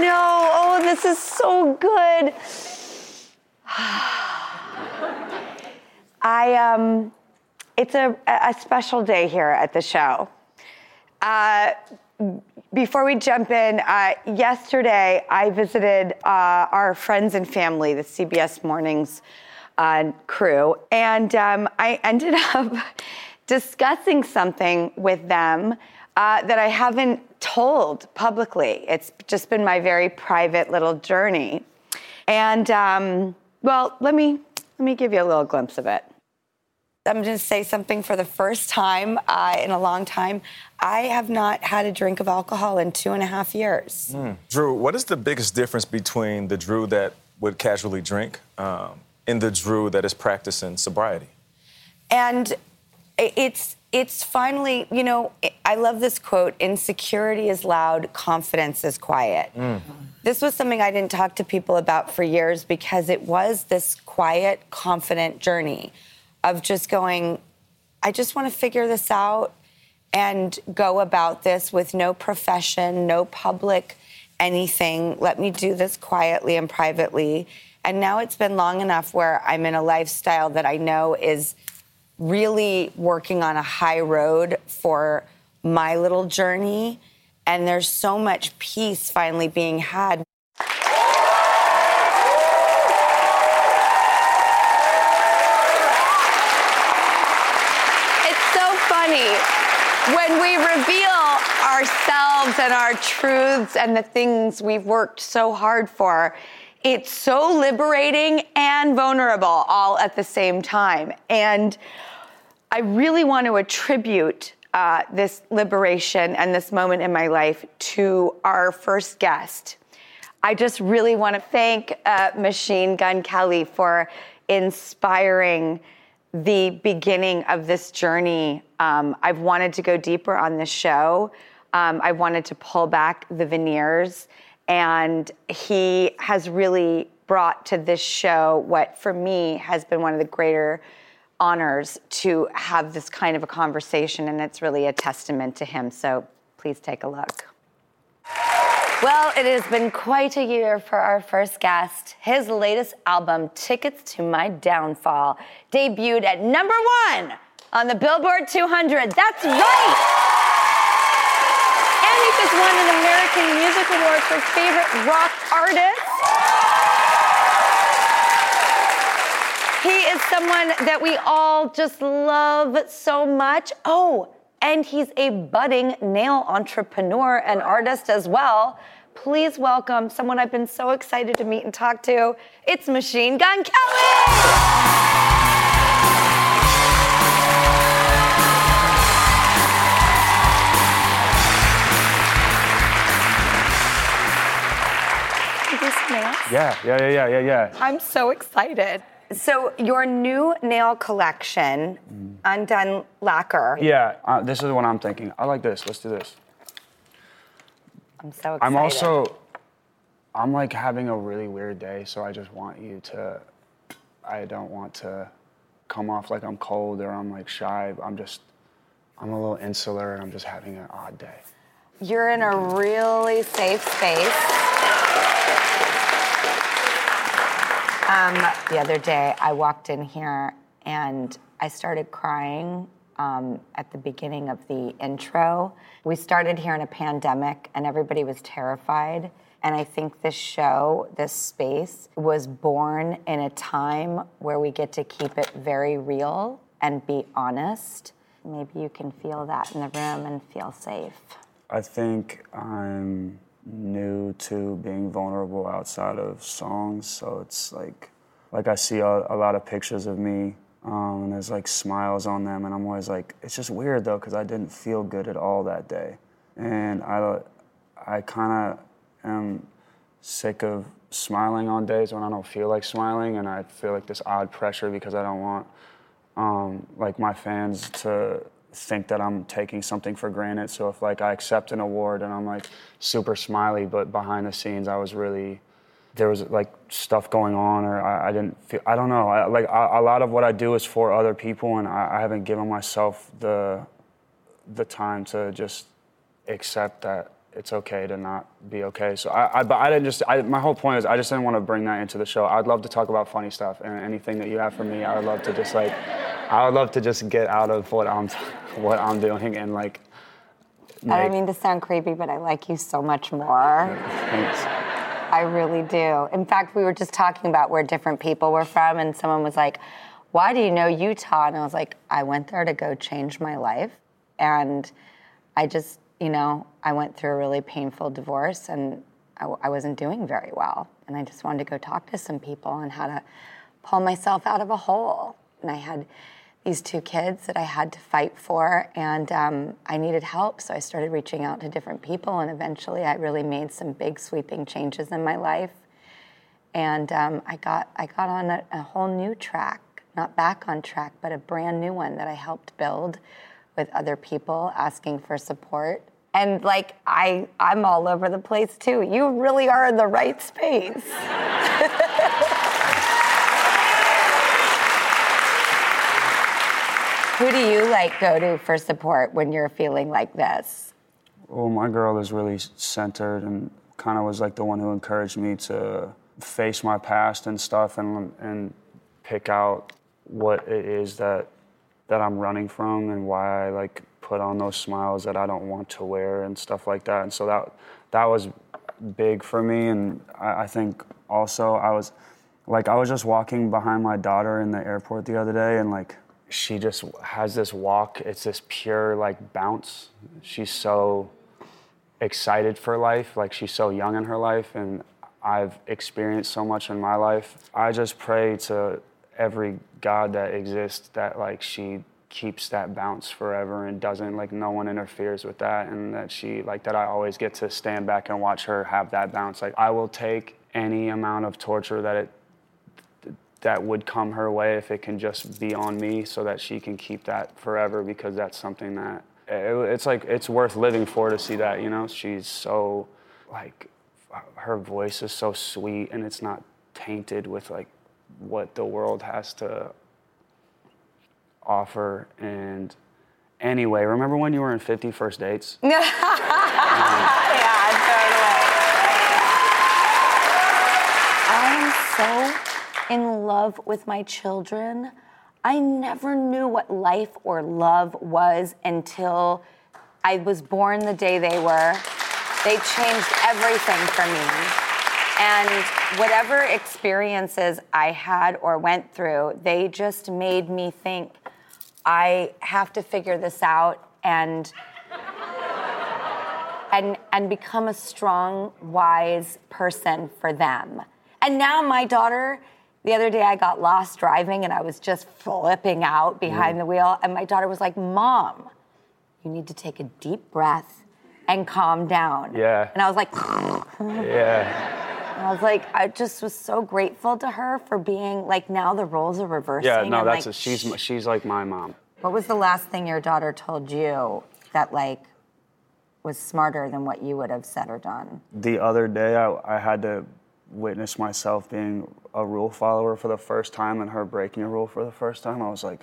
Know. Oh, this is so good. I um it's a, a special day here at the show. Uh, before we jump in, uh, yesterday I visited uh, our friends and family, the CBS Mornings uh, crew, and um, I ended up discussing something with them uh, that I haven't told publicly. It's just been my very private little journey. And um, well, let me let me give you a little glimpse of it. I'm going to say something for the first time uh, in a long time. I have not had a drink of alcohol in two and a half years. Drew, what is the biggest difference between the Drew that would casually drink um, and the Drew that is practicing sobriety? And it's it's finally, you know, I love this quote: "Insecurity is loud, confidence is quiet." Mm. This was something I didn't talk to people about for years because it was this quiet, confident journey of just going, I just want to figure this out and go about this with no profession, no public anything. Let me do this quietly and privately. And now it's been long enough where I'm in a lifestyle that I know is really working on a high road for my little journey. And there's so much peace finally being had. It's so funny when we reveal ourselves and our truths and the things we've worked so hard for. It's so liberating and vulnerable all at the same time. And I really want to attribute uh, this liberation and this moment in my life to our first guest. I just really want to thank uh, Machine Gun Kelly for inspiring the beginning of this journey. Um, I've wanted to go deeper on this show. Um, I wanted to pull back the veneers, and he has really brought to this show what, for me, has been one of the greater honors to have this kind of a conversation, and it's really a testament to him. So please take a look. Well, it has been quite a year for our first guest. His latest album, Tickets to My Downfall, debuted at number one on the Billboard 200. That's right! Just won an American Music Award for Favorite Rock Artist. He is someone that we all just love so much. Oh, and he's a budding nail entrepreneur and artist as well. Please welcome someone I've been so excited to meet and talk to. It's Machine Gun Kelly! Yeah, yeah, yeah, yeah, yeah, yeah. I'm so excited. So, your new nail collection, Undone Lacquer. Yeah, uh, this is what I'm thinking. I like this. Let's do this. I'm so excited. I'm also, I'm like having a really weird day, so I just want you to, I don't want to come off like I'm cold or I'm like shy. I'm just, I'm a little insular and I'm just having an odd day. You're in a really safe space. Um, the other day, I walked in here and I started crying um, at the beginning of the intro. We started here in a pandemic and everybody was terrified. And I think this show, this space, was born in a time where we get to keep it very real and be honest. Maybe you can feel that in the room and feel safe. I think I'm new to being vulnerable outside of songs, so it's like, like I see a, a lot of pictures of me, um, and there's like smiles on them, and I'm always like, it's just weird though, because I didn't feel good at all that day, and I, I kind of am sick of smiling on days when I don't feel like smiling, and I feel like this odd pressure because I don't want, um, like my fans to think that I'm taking something for granted. So if like I accept an award and I'm like super smiley, but behind the scenes I was really there was like stuff going on, or I, I didn't feel. I don't know. I, like a, a lot of what I do is for other people, and I, I haven't given myself the the time to just accept that it's okay to not be okay. So I, I but I didn't just. I, my whole point is I just didn't want to bring that into the show. I'd love to talk about funny stuff and anything that you have for me. I would love to just like. I would love to just get out of what I'm what I'm doing and like. I don't mean to sound creepy, but I like you so much more. Thanks. I really do. In fact, we were just talking about where different people were from, and someone was like, Why do you know Utah? And I was like, I went there to go change my life. And I just, you know, I went through a really painful divorce and I wasn't doing very well. And I just wanted to go talk to some people on how to pull myself out of a hole. And I had these two kids that I had to fight for, and um, I needed help. So I started reaching out to different people, and eventually I really made some big sweeping changes in my life. And um, I got I got on a, a whole new track, not back on track, but a brand new one that I helped build with other people asking for support. And like I I'm all over the place too. You really are in the right space. Who do you like go to for support when you're feeling like this? Well, my girl is really centered and kind of was like the one who encouraged me to face my past and stuff and and pick out what it is that that I'm running from and why I like put on those smiles that I don't want to wear and stuff like that. And so that that was big for me. And I, I think also I was like I was just walking behind my daughter in the airport the other day and like she just has this walk. It's this pure like bounce. She's so excited for life. Like she's so young in her life, and I've experienced so much in my life. I just pray to every God that exists that like she keeps that bounce forever and doesn't like no one interferes with that and that she like that I always get to stand back and watch her have that bounce like I will take any amount of torture that it that would come her way if it can just be on me so that she can keep that forever because that's something that it, it's like it's worth living for to see that you know? She's so like her voice is so sweet and it's not tainted with like what the world has to offer. And anyway remember when you were in 50 first dates? Yeah, totally. I am so in love with my children. I never knew what life or love was until I was born the day they were. They changed everything for me. And whatever experiences I had or went through, they just made me think I have to figure this out and and and become a strong, wise person for them. And now my daughter, the other day I got lost driving and I was just flipping out behind the wheel and my daughter was like, "Mom, you need to take a deep breath and calm down." Yeah. And I was like, yeah I was like, I just was so grateful to her for being like now the roles are reversing. yeah no that's like, a, she's she's like my mom What was the last thing your daughter told you that like was smarter than what you would have said or done? the other day I, I had to witnessed myself being a rule follower for the first time and her breaking a rule for the first time, I was like,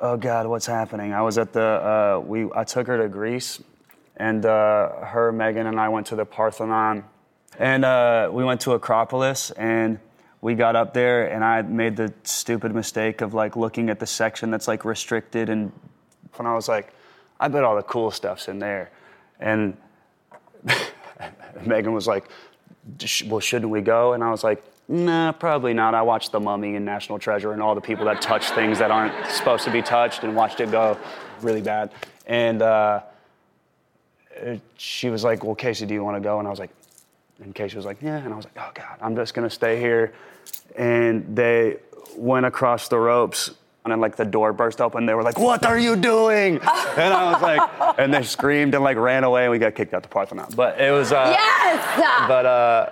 oh God, what's happening? I was at the, uh, we, I took her to Greece and uh, her, Megan, and I went to the Parthenon and uh, we went to Acropolis and we got up there and I made the stupid mistake of like looking at the section that's like restricted and when I was like, I bet all the cool stuff's in there. And Megan was like, well, shouldn't we go? And I was like, nah, probably not. I watched The Mummy and National Treasure and all the people that touch things that aren't supposed to be touched and watched it go really bad. And uh, she was like, well, Casie, do you want to go? And I was like, and Casie was like, yeah. And I was like, oh God, I'm just going to stay here. And they went across the ropes and then like the door burst open. They were like, "What are you doing?" and I was like, and they screamed and like ran away, and we got kicked out the Parthenon. But it was uh, yes. But uh,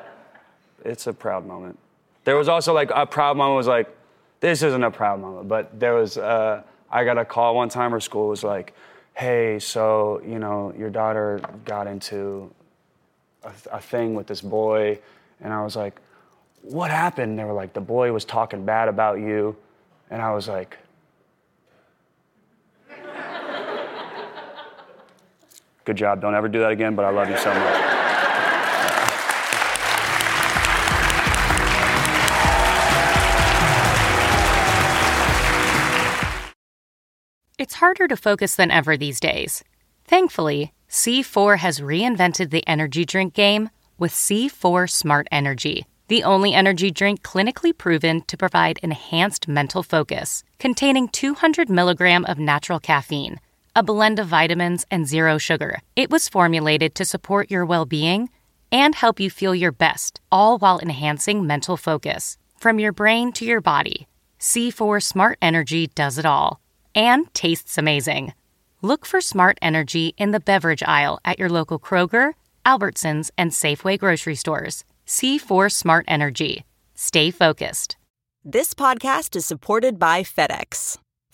it's a proud moment. There was also like a proud moment was like, this isn't a proud moment, but there was uh, I got a call one time. Her school was like, "Hey, so you know your daughter got into a, a thing with this boy," and I was like, "What happened?" And they were like, "The boy was talking bad about you." And I was like, Good job. Don't ever do that again, but I love you so much. It's harder to focus than ever these days. Thankfully, C4 has reinvented the energy drink game with C4 Smart Energy the only energy drink clinically proven to provide enhanced mental focus, containing 200 milligram of natural caffeine, a blend of vitamins, and zero sugar. It was formulated to support your well being and help you feel your best, all while enhancing mental focus. From your brain to your body, C4 Smart Energy does it all and tastes amazing. Look for Smart Energy in the beverage aisle at your local Kroger, Albertsons, and Safeway grocery stores. C4 Smart Energy. Stay focused. This podcast is supported by FedEx.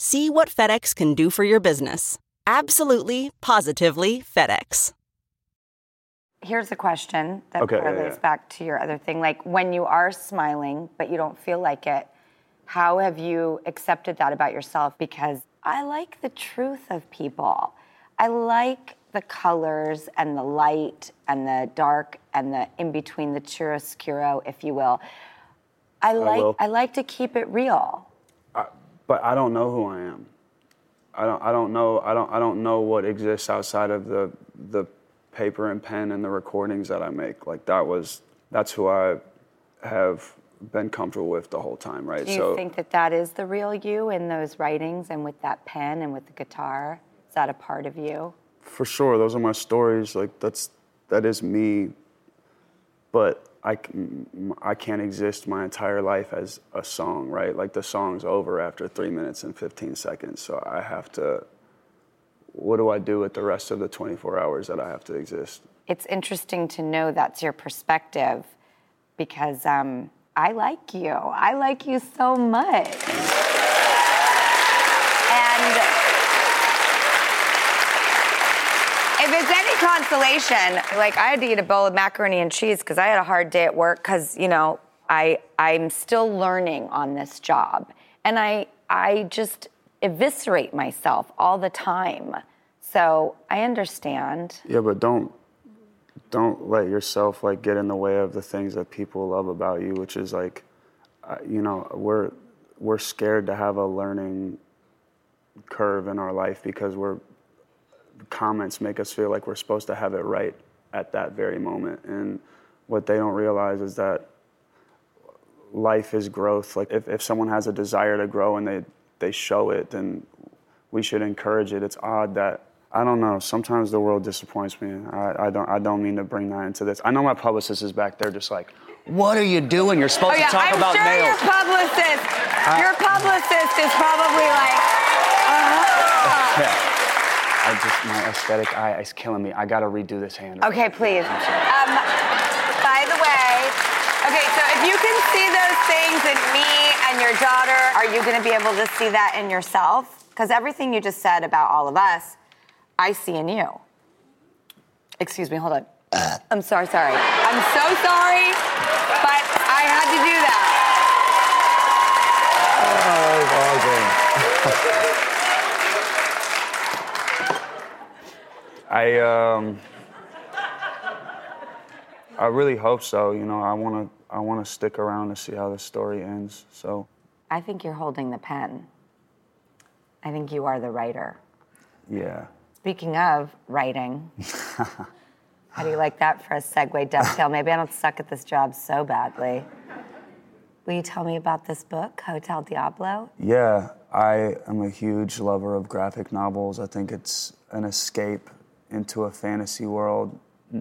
See what FedEx can do for your business. Absolutely, positively FedEx. Here's a question that Okay, yeah, yeah. back to your other thing. Like when you are smiling, but you don't feel like it, how have you accepted that about yourself? Because I like the truth of people. I like the colors and the light and the dark and the in between the chiaroscuro, if you will. I like will. I like to keep it real. But I don't know who I am. I don't. I don't know. I don't. I don't know what exists outside of the the paper and pen and the recordings that I make. Like that was. That's who I have been comfortable with the whole time. Right. Do you so think that that is the real you in those writings and with that pen and with the guitar? Is that a part of you? for sure, those are my stories. Like that's that is me. But I, I can't exist my entire life as a song, right? Like the song's over after three minutes and 15 seconds. So I have to, what do I do with the rest of the 24 hours that I have to exist? It's interesting to know that's your perspective because um, I like you. I like you so much. And if it's any consolation, like I had to eat a bowl of macaroni and cheese because I had a hard day at work because, you know, I, I'm still learning on this job. And I, I just eviscerate myself all the time. So I understand. Yeah, but don't, don't let yourself like get in the way of the things that people love about you, which is like, uh, you know, we're, we're scared to have a learning curve in our life because we're comments make us feel like we're supposed to have it right at that very moment. And what they don't realize is that life is growth. Like if, if someone has a desire to grow and they, they show it, then we should encourage it. It's odd that I don't know. Sometimes the world disappoints me. I, I don't. I don't mean to bring that into this. I know my publicist is back there, just like, "What are you doing? You're supposed Oh, yeah, to talk I'm about sure nails." your publicist, your publicist is probably like, uh-huh. Yeah. I just my aesthetic eye is killing me. I gotta redo this hand. Okay, please. Um, by the way, okay, so if you can see those things in me and your daughter, are you going to be able to see that in yourself? Because everything you just said about all of us, I see in you. Excuse me, hold on. I'm sorry, sorry. I'm so sorry, but I had to do that. I um. I really hope so. You know, I wanna I wanna stick around to see how the story ends. So I think you're holding the pen. I think you are the writer. yeah. Speaking of writing, how do you like that for a segue dovetail? Maybe I don't suck at this job so badly. Will you tell me about this book, Hotel Diablo? Yeah, I am a huge lover of graphic novels. I think it's an escape into a fantasy world,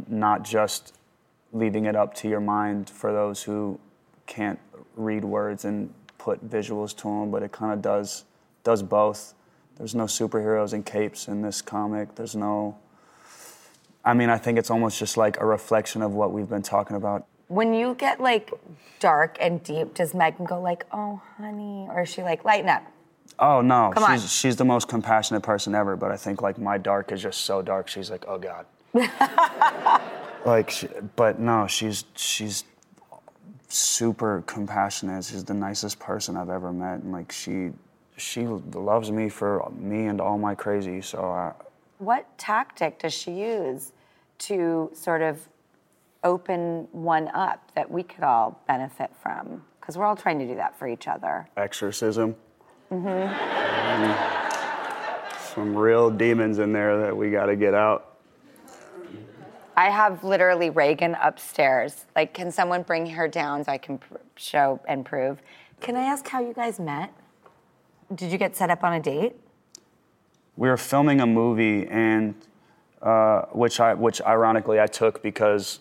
not just leaving it up to your mind for those who can't read words and put visuals to them, but it kind of does does both. There's no superheroes and capes in this comic. There's no I mean, I think it's almost just like a reflection of what we've been talking about When you get like dark and deep, does Megan go like, "Oh, honey," or is she like, "Lighten up"? Oh no, Come on. she's she's the most compassionate person ever. But I think like my dark is just so dark. She's like, oh god. like, she, but no, she's she's super compassionate. She's the nicest person I've ever met, and like she she loves me for me and all my crazy. So I, What tactic does she use to sort of open one up that we could all benefit from? Because we're all trying to do that for each other. exorcism. Some real demons in there that we got to get out. I have literally Regan upstairs. Like, can someone bring her down so I can pr- show and prove? Can I ask how you guys met? Did you get set up on a date? we were filming a movie and uh, which I which ironically I took because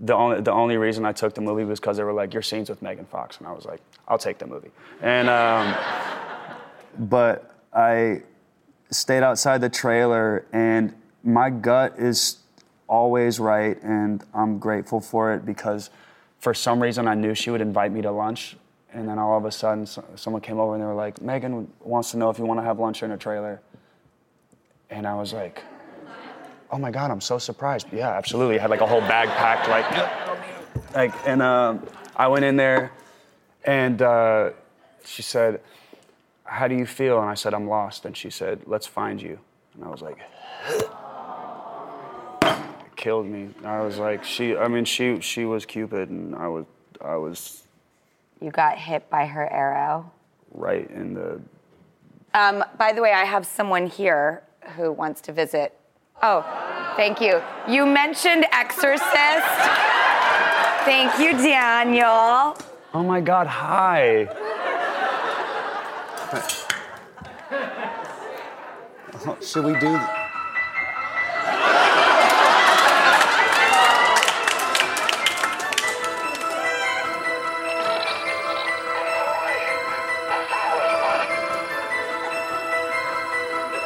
the only the only reason I took the movie was because they were like your scenes with Megan Fox and I was like I'll take the movie. And um, but I stayed outside the trailer and my gut is always right and I'm grateful for it because for some reason I knew she would invite me to lunch and then all of a sudden so- someone came over and they were like Megan wants to know if you want to have lunch in a trailer. And I was like oh my god I'm so surprised. Yeah absolutely. I had like a whole bag packed like like and um, I went in there and uh, she said how do you feel? And I said I'm lost. And she said let's find you. And I was like it killed me. I was like she I mean she she was Cupid and I was I was You got hit by her arrow. right in the Um, by the way, I have someone here who wants to visit. Oh, thank you. You mentioned Exorcist. Thank you, Daniel. oh my god hi should we do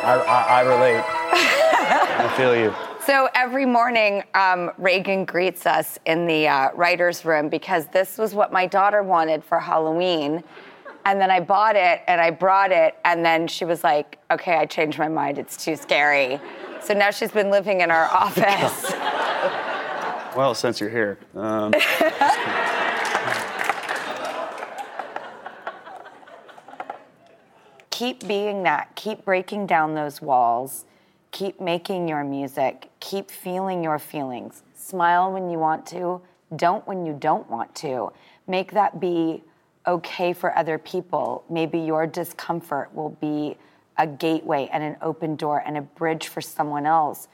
I, I, I relate. I feel you. So every morning, um, Regan greets us in the uh, writer's room because this was what my daughter wanted for Halloween. And then I bought it and I brought it, and then she was like, okay, I changed my mind. It's too scary. So now she's been living in our office. Well, since you're here, um, keep being that. Keep breaking down those walls. Keep making your music. Keep feeling your feelings. Smile when you want to. Don't when you don't want to. Make that be okay for other people. Maybe your discomfort will be a gateway and an open door and a bridge for someone else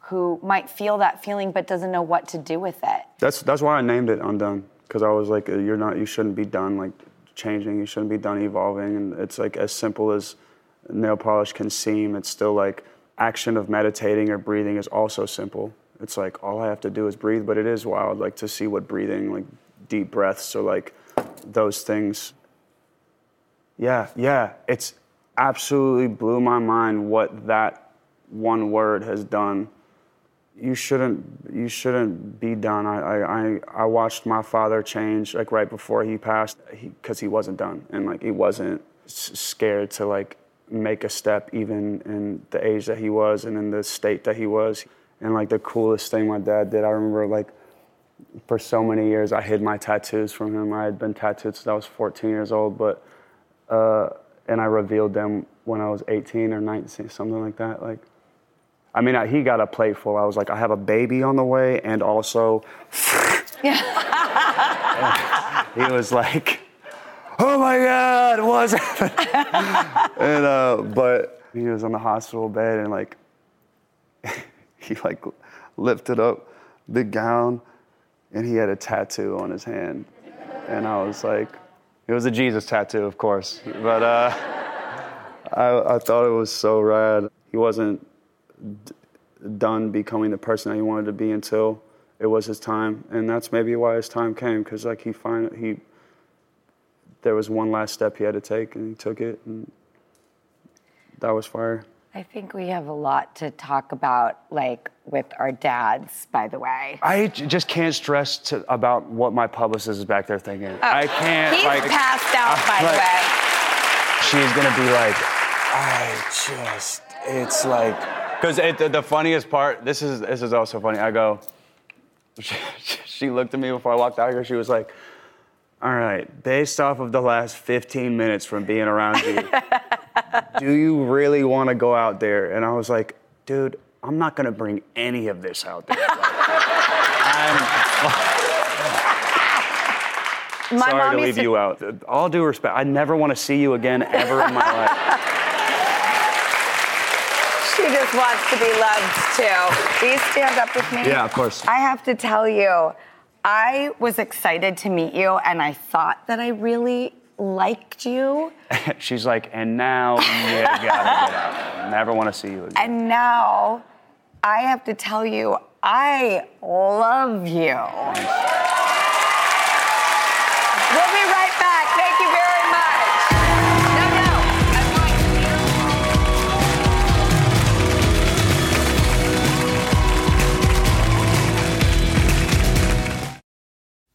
who might feel that feeling but doesn't know what to do with it. That's that's why I named it Undone because I was like, you're not, you shouldn't be done like changing. You shouldn't be done evolving, and it's like as simple as nail polish can seem. It's still like action of meditating or breathing is also simple. It's like all I have to do is breathe, but it is wild, like to see what breathing, like deep breaths, or like those things. Yeah, yeah, it's absolutely blew my mind what that one word has done. You shouldn't, you shouldn't be done. I, I, I, watched my father change like right before he passed, because he, he wasn't done, and like he wasn't scared to like make a step even in the age that he was and in the state that he was. And like the coolest thing my dad did, I remember like for so many years I hid my tattoos from him. I had been tattooed since I was 14 years old, but uh, and I revealed them when I was 18 or 19, something like that. Like, I mean, I, he got a plate full. I was like, I have a baby on the way, and also, he was like, Oh my God, what's happening? and uh, but he was on the hospital bed, and like, he like lifted up the gown, and he had a tattoo on his hand, and I was like. It was a Jesus tattoo, of course, but uh, I, I, thought it was so rad. He wasn't d- done becoming the person that he wanted to be until it was his time, and that's maybe why his time came. Because like he finally he, there was one last step he had to take, and he took it, and that was fire. I think we have a lot to talk about, like with our dads, by the way. I j- just can't stress to, about what my publicist is back there thinking. I can't. Oh, He's like, passed out, uh, by the way. she's gonna be like, I just, it's like, because the, the funniest part, this is this is also funny. I go, she, she looked at me before I walked out here. She was like, all right, based off of the last 15 minutes from being around you, do you really want to go out there? And I was like, dude, I'm not gonna bring any of this out there. I'm My sorry to leave to- you out. All due respect, I never want to see you again ever in my life. She just wants to be loved too. Will you stand up with me? Yeah, of course. I have to tell you, I was excited to meet you, and I thought that I really liked you. She's like, and now you gotta get out. Never want to see you again. And now I have to tell you, I love you.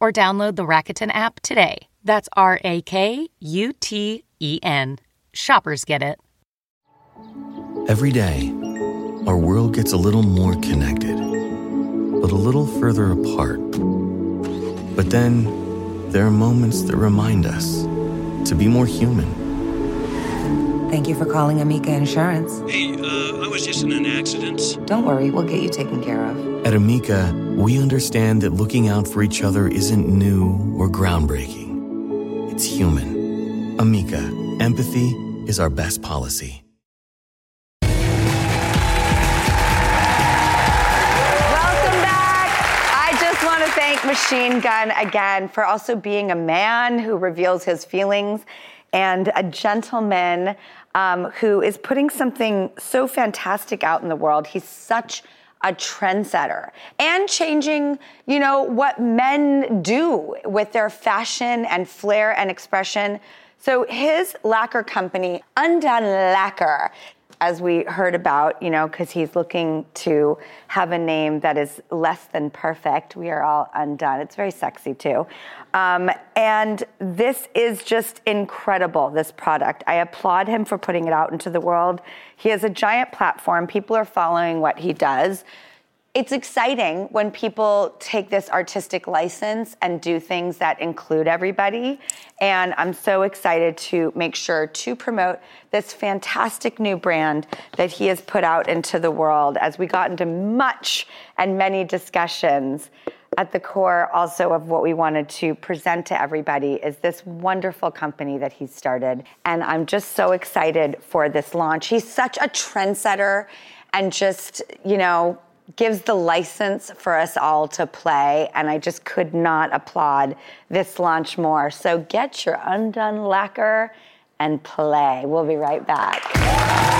or download the Rakuten app today. That's R A K U T E N. Shoppers get it. Every day, our world gets a little more connected, but a little further apart. But then, there are moments that remind us to be more human. Thank you for calling Amica Insurance. Hey, uh, I was just in an accident. Don't worry, we'll get you taken care of. At Amica, we understand that looking out for each other isn't new or groundbreaking. It's human. Amica, empathy is our best policy. Welcome back. I just want to thank Machine Gun again for also being a man who reveals his feelings and a gentleman um, who is putting something so fantastic out in the world. He's such a trendsetter and changing, you know, what men do with their fashion and flair and expression. So his lacquer company, Undone Lacquer, as we heard about, you know, because he's looking to have a name that is less than perfect. We are all undone. It's very sexy too. Um, and this is just incredible, this product. I applaud him for putting it out into the world. He has a giant platform. People are following what he does. It's exciting when people take this artistic license and do things that include everybody. And I'm so excited to make sure to promote this fantastic new brand that he has put out into the world as we got into much and many discussions. At the core, also, of what we wanted to present to everybody is this wonderful company that he started. And I'm just so excited for this launch. He's such a trendsetter and just, you know, gives the license for us all to play, and I just could not applaud this launch more. So get your undone lacquer and play. We'll be right back.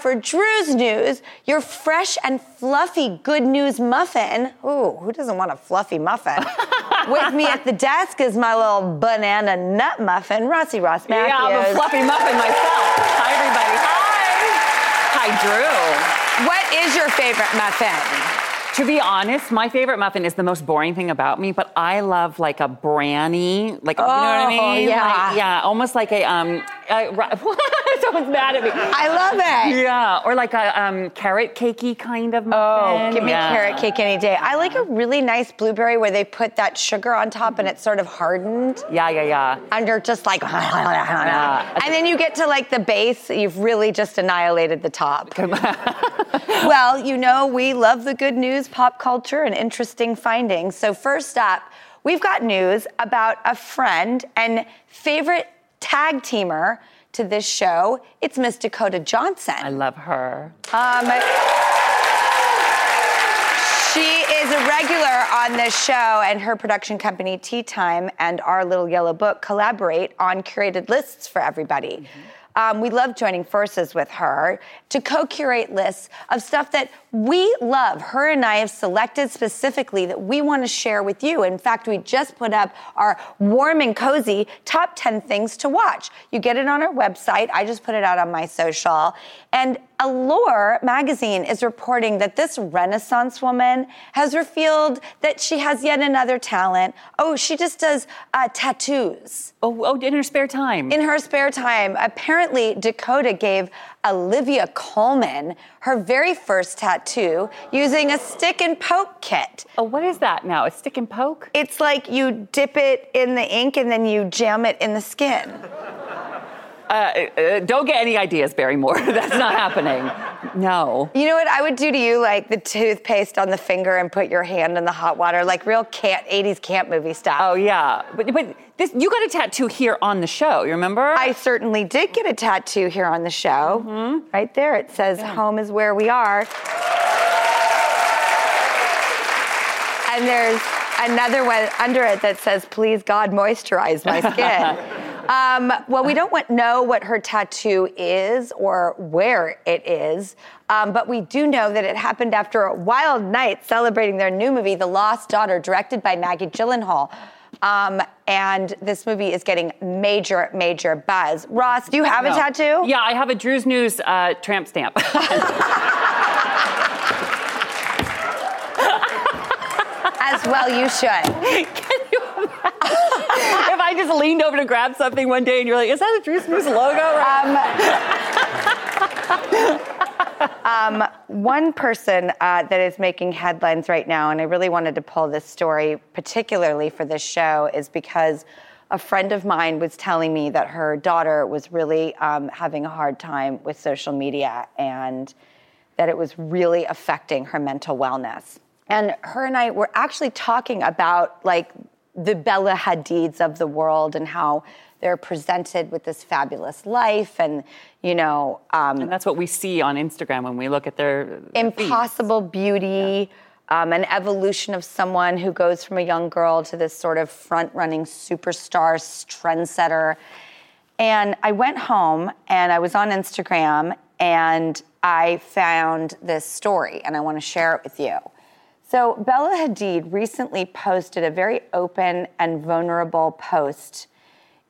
For Drew's News, your fresh and fluffy good news muffin. Ooh, who doesn't want a fluffy muffin? With me at the desk is my little banana nut muffin, Rossi Ross Mathews. Yeah, I'm a fluffy muffin myself. Hi, everybody. Hi. Hi, Drew. What is your favorite muffin? To be honest, my favorite muffin is the most boring thing about me, but I love like a branny, like oh, you know what I oh, mean? Yeah, like, yeah, almost like a um. someone's mad at me. I love it. Yeah, or like a um, carrot cakey kind of muffin. Oh, give me yeah. carrot cake any day. I like a really nice blueberry where they put that sugar on top and it's sort of hardened. Yeah, yeah, yeah. Under just like, yeah. and then you get to like the base. You've really just annihilated the top. well, you know we love the good news pop culture, and interesting findings. So, first up, we've got news about a friend and favorite tag teamer to this show. It's Miss Dakota Johnson. I love her. Um, she is a regular on this show, and her production company, Tea Time, and Our Little Yellow Book collaborate on curated lists for everybody. Mm-hmm. Um, we love joining forces with her to co curate lists of stuff that we love. Her and I have selected specifically that we want to share with you. In fact, we just put up our warm and cozy top 10 things to watch. You get it on our website. I just put it out on my social. And Allure magazine is reporting that this Renaissance woman has revealed that she has yet another talent. Oh, she just does uh, tattoos. Oh, oh, in her spare time. In her spare time. Apparently, Dakota gave Olivia Colman her very first tattoo using a stick and poke kit. Oh, what is that now? A stick and poke? It's like you dip it in the ink and then you jam it in the skin. Uh, uh, don't get any ideas, Barrymore. That's not happening. No. You know what I would do to you? Like the toothpaste on the finger and put your hand in the hot water, like real camp, 80s camp movie stuff. Oh, yeah. But, but this, you got a tattoo here on the show, you remember? I certainly did get a tattoo here on the show. Mm-hmm. Right there, it says, yeah. Home is where we are. And there's another one under it that says, Please God, moisturize my skin. Um, well, we don't want, know what her tattoo is or where it is, um, but we do know that it happened after a wild night celebrating their new movie, The Lost Daughter, directed by Maggie Gyllenhaal. Um, and this movie is getting major, major buzz. Ross, do you have no. a tattoo? Yeah, I have a Drew's News uh, tramp stamp. As well, you should. if I just leaned over to grab something one day and you're like, is that a Drew's News logo? Um, um, one person uh, that is making headlines right now, and I really wanted to pull this story particularly for this show, is because a friend of mine was telling me that her daughter was really um, having a hard time with social media and that it was really affecting her mental wellness. And her and I were actually talking about like the Bella Hadids of the world and how they're presented with this fabulous life and you know um, and that's what we see on instagram when we look at their, impossible feeds. beauty yeah. um, an evolution of someone who goes from a young girl to this sort of front-running superstar trendsetter and i went home and i was on instagram and i found this story and i want to share it with you so bella hadid recently posted a very open and vulnerable post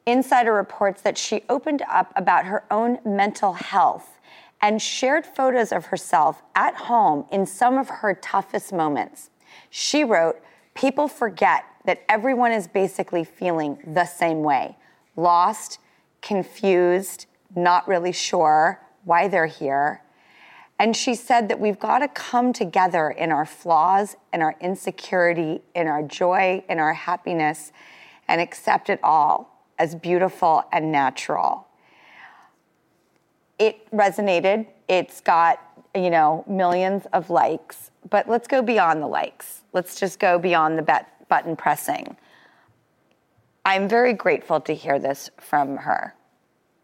Insider reports that she opened up about her own mental health and shared photos of herself at home in some of her toughest moments. She wrote, People forget that everyone is basically feeling the same way lost, confused, not really sure why they're here. And she said that we've got to come together in our flaws, in our insecurity, in our joy, in our happiness, and accept it all as beautiful and natural. It resonated. It's got, you know, millions of likes. But let's go beyond the likes. Let's just go beyond the bet- button pressing. I'm very grateful to hear this from her.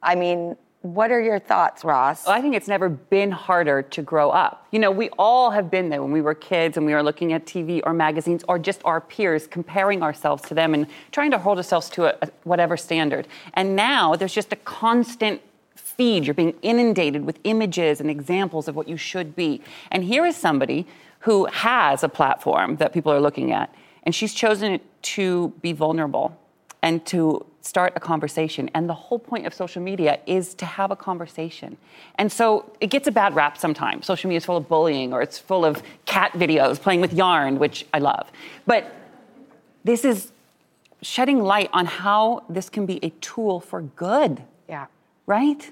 I mean, what are your thoughts, Ross? Well, I think it's never been harder to grow up. You know, we all have been there when we were kids and we were looking at TV or magazines or just our peers, comparing ourselves to them and trying to hold ourselves to a, a, whatever standard. And now there's just a constant feed. You're being inundated with images and examples of what you should be. And here is somebody who has a platform that people are looking at, and she's chosen to be vulnerable and to start a conversation. And the whole point of social media is to have a conversation. And so it gets a bad rap sometimes. Social media is full of bullying or it's full of cat videos playing with yarn, which I love. But this is shedding light on how this can be a tool for good. Yeah. Right?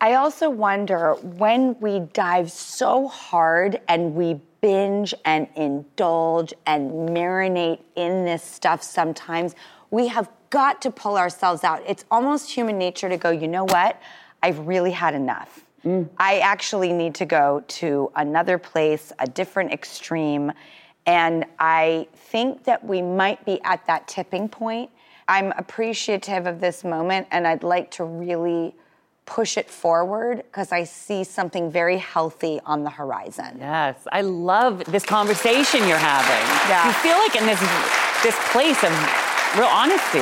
I also wonder when we dive so hard and we binge and indulge and marinate in this stuff sometimes, we have got to pull ourselves out. It's almost human nature to go, you know what? I've really had enough. Mm. I actually need to go to another place, a different extreme. And I think that we might be at that tipping point. I'm appreciative of this moment and I'd like to really push it forward because I see something very healthy on the horizon. Yes, I love this conversation you're having. Yeah. You feel like in this this place of real honesty.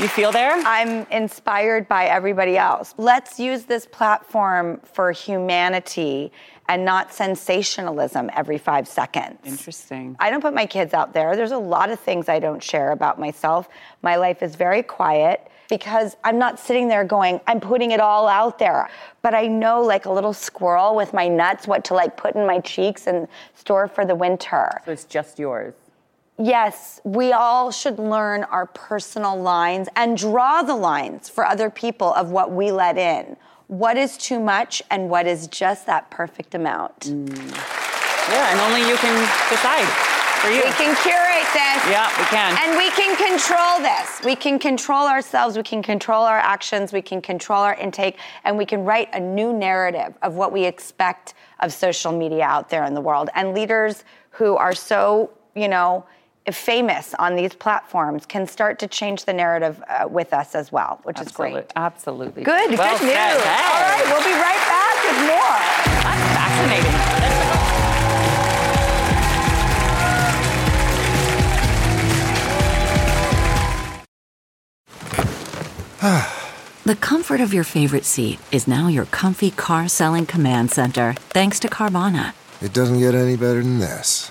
You feel there? I'm inspired by everybody else. Let's use this platform for humanity and not sensationalism every five seconds. Interesting. I don't put my kids out there. There's a lot of things I don't share about myself. My life is very quiet because I'm not sitting there going, I'm putting it all out there. But I know, like a little squirrel with my nuts, what to like put in my cheeks and store for the winter. So it's just yours yes, we all should learn our personal lines and draw the lines for other people of what we let in. What is too much and what is just that perfect amount. Mm. Yeah, and only you can decide. For you. We can curate this. Yeah, we can. And we can control this. We can control ourselves, we can control our actions, we can control our intake, and we can write a new narrative of what we expect of social media out there in the world. And leaders who are so, you know, famous on these platforms can start to change the narrative uh, with us as well, which Absolute, is great. Absolutely. Good, well good news. Hey. All right, we'll be right back with more. That's fascinating. the comfort of your favorite seat is now your comfy car selling command center, thanks to Carvana. It doesn't get any better than this.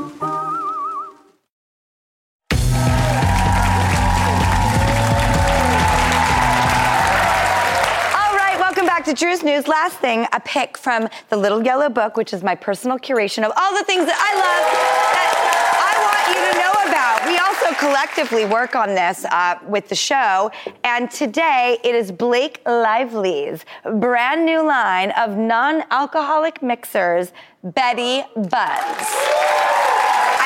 To Drew's News. Last thing, a pick from the Little Yellow Book, which is my personal curation of all the things that I love that I want you to know about. We also collectively work on this uh, with the show. And today it is Blake Lively's brand new line of non alcoholic mixers, Betty Buzz.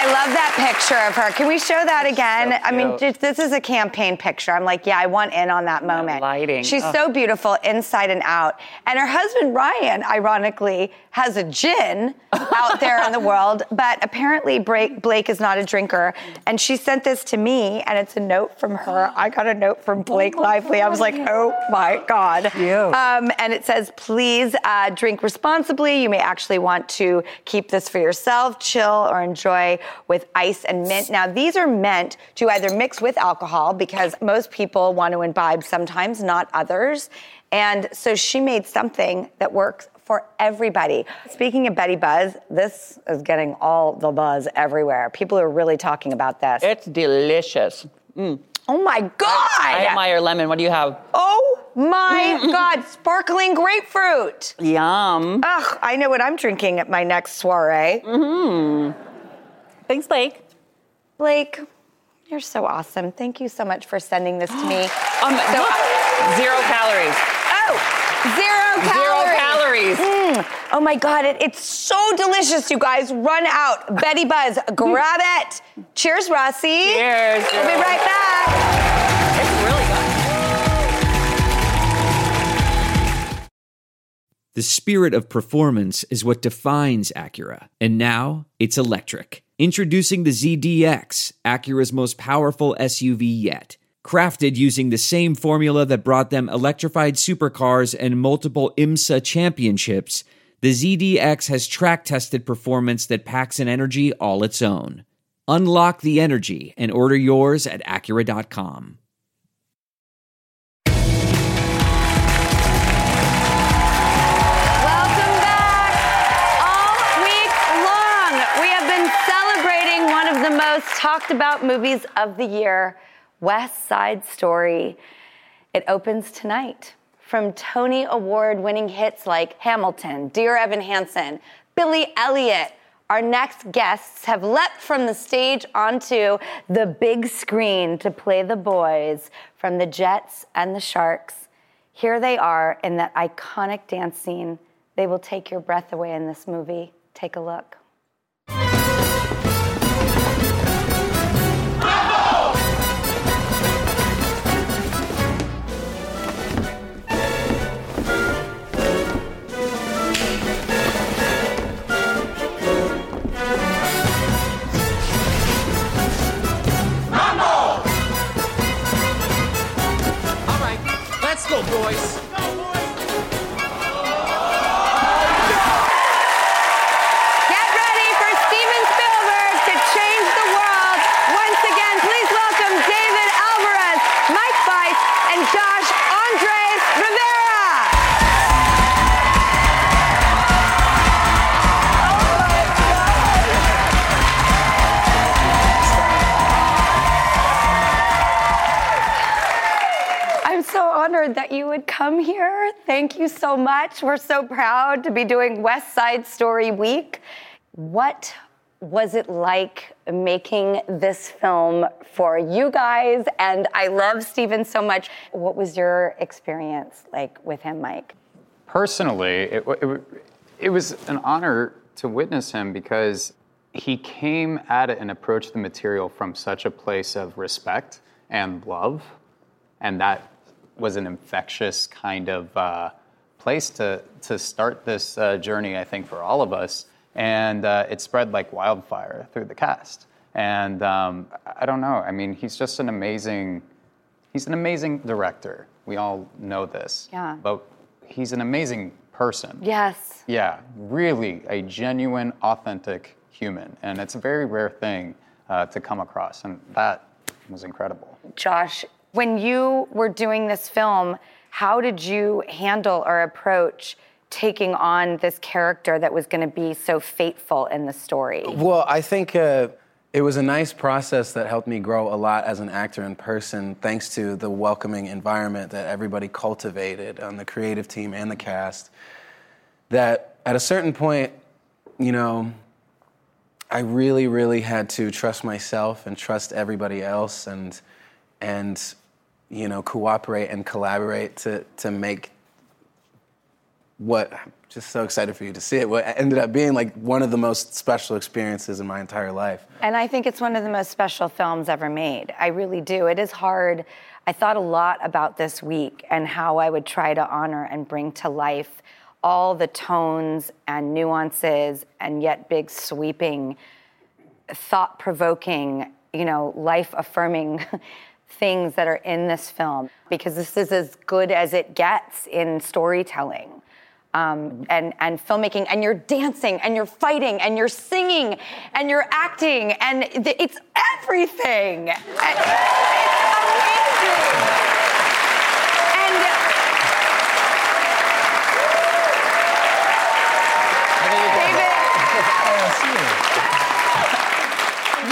I love that picture of her. Can we show that again? So I mean, this is a campaign picture. I'm like, yeah, I want in on that moment. lighting. She's Oh. so beautiful inside and out. And her husband, Ryan, ironically, has a gin out there in the world, but apparently Blake, is not a drinker. And she sent this to me, and it's a note from her. I got a note from Blake Lively. I was like, oh my God. Um, and it says, please uh, drink responsibly. You may actually want to keep this for yourself, chill, or enjoy with ice and mint. Now, these are meant to either mix with alcohol because most people want to imbibe sometimes, not others. And so she made something that works for everybody. Speaking of Betty Buzz, this is getting all the buzz everywhere. People are really talking about this. It's delicious. Mm. Oh my God! I admire lemon. What do you have? Oh my God, sparkling grapefruit. Yum. Ugh, I know what I'm drinking at my next soiree. Mm-hmm. Thanks, Blake. Blake, you're so awesome. Thank you so much for sending this to me. Um, So- look, zero calories. Oh, Zero calories. calories. Mm. Oh my God, it, it's so delicious, you guys. Run out. Betty Buzz, grab it. Cheers, Rossi. Cheers. We'll be right back. It's really good. The spirit of performance is what defines Acura, and now it's electric. Introducing the ZDX, Acura's most powerful SUV yet. Crafted using the same formula that brought them electrified supercars and multiple IMSA championships, the ZDX has track tested performance that packs an energy all its own. Unlock the energy and order yours at Acura.com. Welcome back. All week long, we have been celebrating one of the most talked about movies of the year, West Side Story. It opens tonight. From Tony Award winning hits like Hamilton, Dear Evan Hansen, Billy Elliot, our next guests have leapt from the stage onto the big screen to play the boys from the Jets and the Sharks. Here they are in that iconic dance scene. They will take your breath away in this movie. Take a look. Come here. Thank you so much. We're so proud to be doing West Side Story Week. What was it like making this film for you guys? And I love Steven so much. What was your experience like with him, Mike? Personally, it, it, it was an honor to witness him because he came at it and approached the material from such a place of respect and love. And that was an infectious kind of uh, place to, to start this uh, journey, I think, for all of us. And uh, it spread like wildfire through the cast. And um, I I don't know. I mean, he's just an amazing, he's an amazing director. We all know this. Yeah. But he's an amazing person. Yes. Yeah, really a genuine, authentic human. And it's a very rare thing uh, to come across. And that was incredible. Josh, when you were doing this film, how did you handle or approach taking on this character that was going to be so fateful in the story? Well, I think uh, it was a nice process that helped me grow a lot as an actor in person, thanks to the welcoming environment that everybody cultivated on the creative team and the cast. That at a certain point, you know, I really, really had to trust myself and trust everybody else and and you know cooperate and collaborate to to make what I'm just so excited for you to see it. What ended up being like one of the most special experiences in my entire life. And I think it's one of the most special films ever made. I really do. It is hard. I thought a lot about this week and how I would try to honor and bring to life all the tones and nuances and yet big sweeping thought provoking, you know, life affirming things that are in this film because this is as good as it gets in storytelling. Um, and, and filmmaking, and you're dancing, and you're fighting, and you're singing, and you're acting, and th- it's everything. And It's amazing. And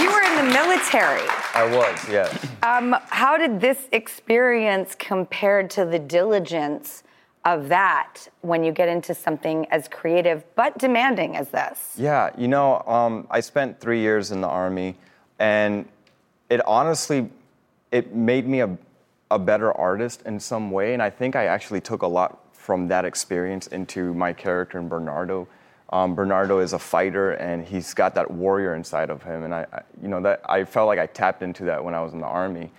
you were in the military. I was, yes. Um, how did this experience compare to the diligence of that when you get into something as creative but demanding as this? Yeah, you know, um, I spent three years in the army, and it honestly, it made me a, a better artist in some way, and I think I actually took a lot from that experience into my character in Bernardo. Um, Bernardo is a fighter, and he's got that warrior inside of him, and I, I, you know, that I felt like I tapped into that when I was in the army.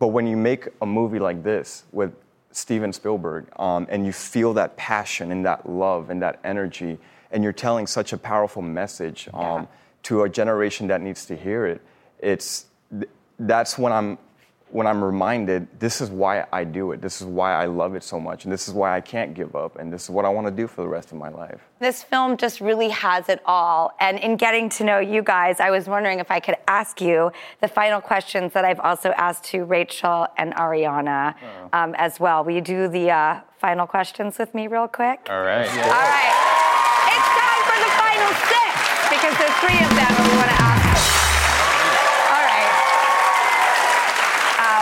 But when you make a movie like this with Steven Spielberg, um, and you feel that passion and that love and that energy, and you're telling such a powerful message um, to a generation that needs to hear it. It's that's when I'm when I'm reminded this is why I do it. This is why I love it so much, and this is why I can't give up, and this is what I want to do for the rest of my life. This film just really has it all. And in getting to know you guys, I was wondering if I could ask you the final questions that I've also asked to Rachel and Ariana um, as well. Will you do the uh, final questions with me, real quick? All right. All right. It's time for the final six because there's three of them and we want to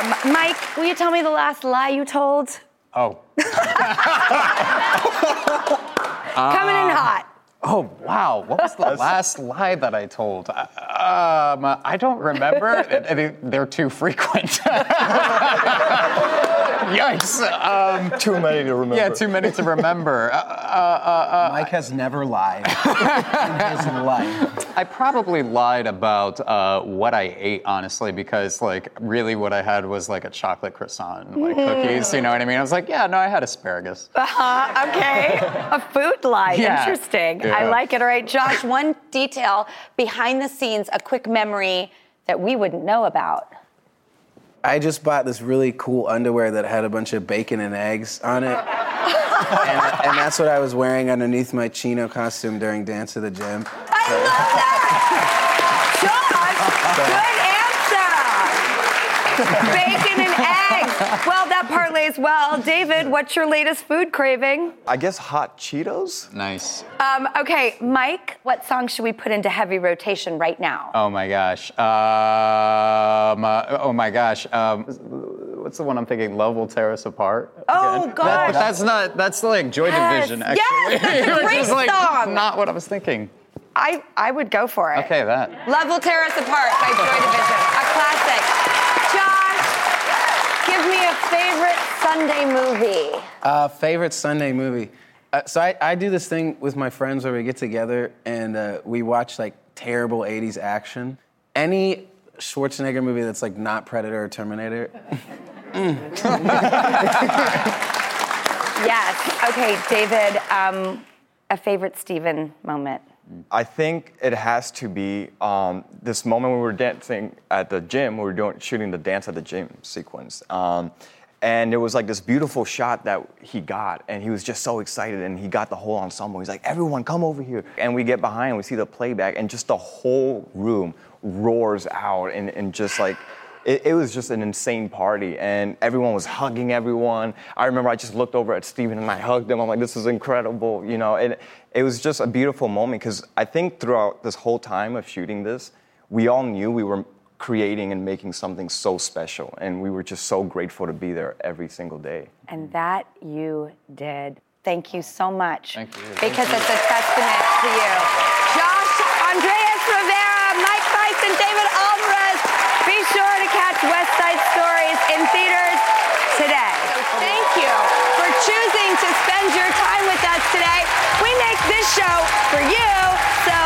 Um, Mike, will you tell me the last lie you told? Oh. Coming in hot. Oh wow! What was the last lie that I told? Uh, Um, I don't remember. They- They're too frequent. Yikes! Um, too many to remember. Yeah, too many to remember. Uh, uh, uh, Mike has never lied in his life. I probably lied about uh, what I ate, honestly, because like really what I had was like a chocolate croissant and like cookies. You know what I mean? I was like, yeah, no, I had asparagus. Uh-huh, okay. A food lie. Yeah. Interesting. I like it. All right, Josh, one detail behind the scenes, a quick memory that we wouldn't know about. I just bought this really cool underwear that had a bunch of bacon and eggs on it. and, and that's what I was wearing underneath my chino costume during Dance to the Gym. I love that! Going answer! Bacon. Well, that parlays well. David, what's your latest food craving? I guess hot Cheetos. Nice. Um, okay, Mike, what song should we put into heavy rotation right now? Oh my gosh. Um, uh, oh my gosh. Um, what's the one I'm thinking? Love will tear us apart. Oh, Again. gosh. That- that's not. That's like Joy Yes, Division. yes, Actually, that's a great like song. not what I was thinking. I, I would go for it. Okay, that. Love Will Tear Us Apart by Joy Division, a classic. Josh, give me a favorite Sunday movie. Uh, favorite Sunday movie. Uh, so I, I do this thing with my friends where we get together and uh, we watch like terrible 80s action. Any Schwarzenegger movie that's like not Predator or Terminator. Yes. Okay, David, um, a favorite Steven moment. I think it has to be um, this moment when we were dancing at the gym. We were doing shooting the dance at the gym sequence, um, and there was like this beautiful shot that he got, and he was just so excited, and he got the whole ensemble. He's like, "Everyone, come over here!" And we get behind, we see the playback, and just the whole room roars out, and, and just like it, it was just an insane party and everyone was hugging everyone i remember i just looked over at steven and i hugged him i'm like this is incredible you know and it was just a beautiful moment because i think throughout this whole time of shooting this we all knew we were creating and making something so special. And we were just so grateful to be there every single day. And that you did. Thank you so much. Thank you. Because Thank it's you. a testament to you. Josh, Andres Rivera, Mike Faist, and David Alvarez. Be sure to catch West Side Stories in theaters today. Thank you for choosing to spend your time with us today. We make this show for you, so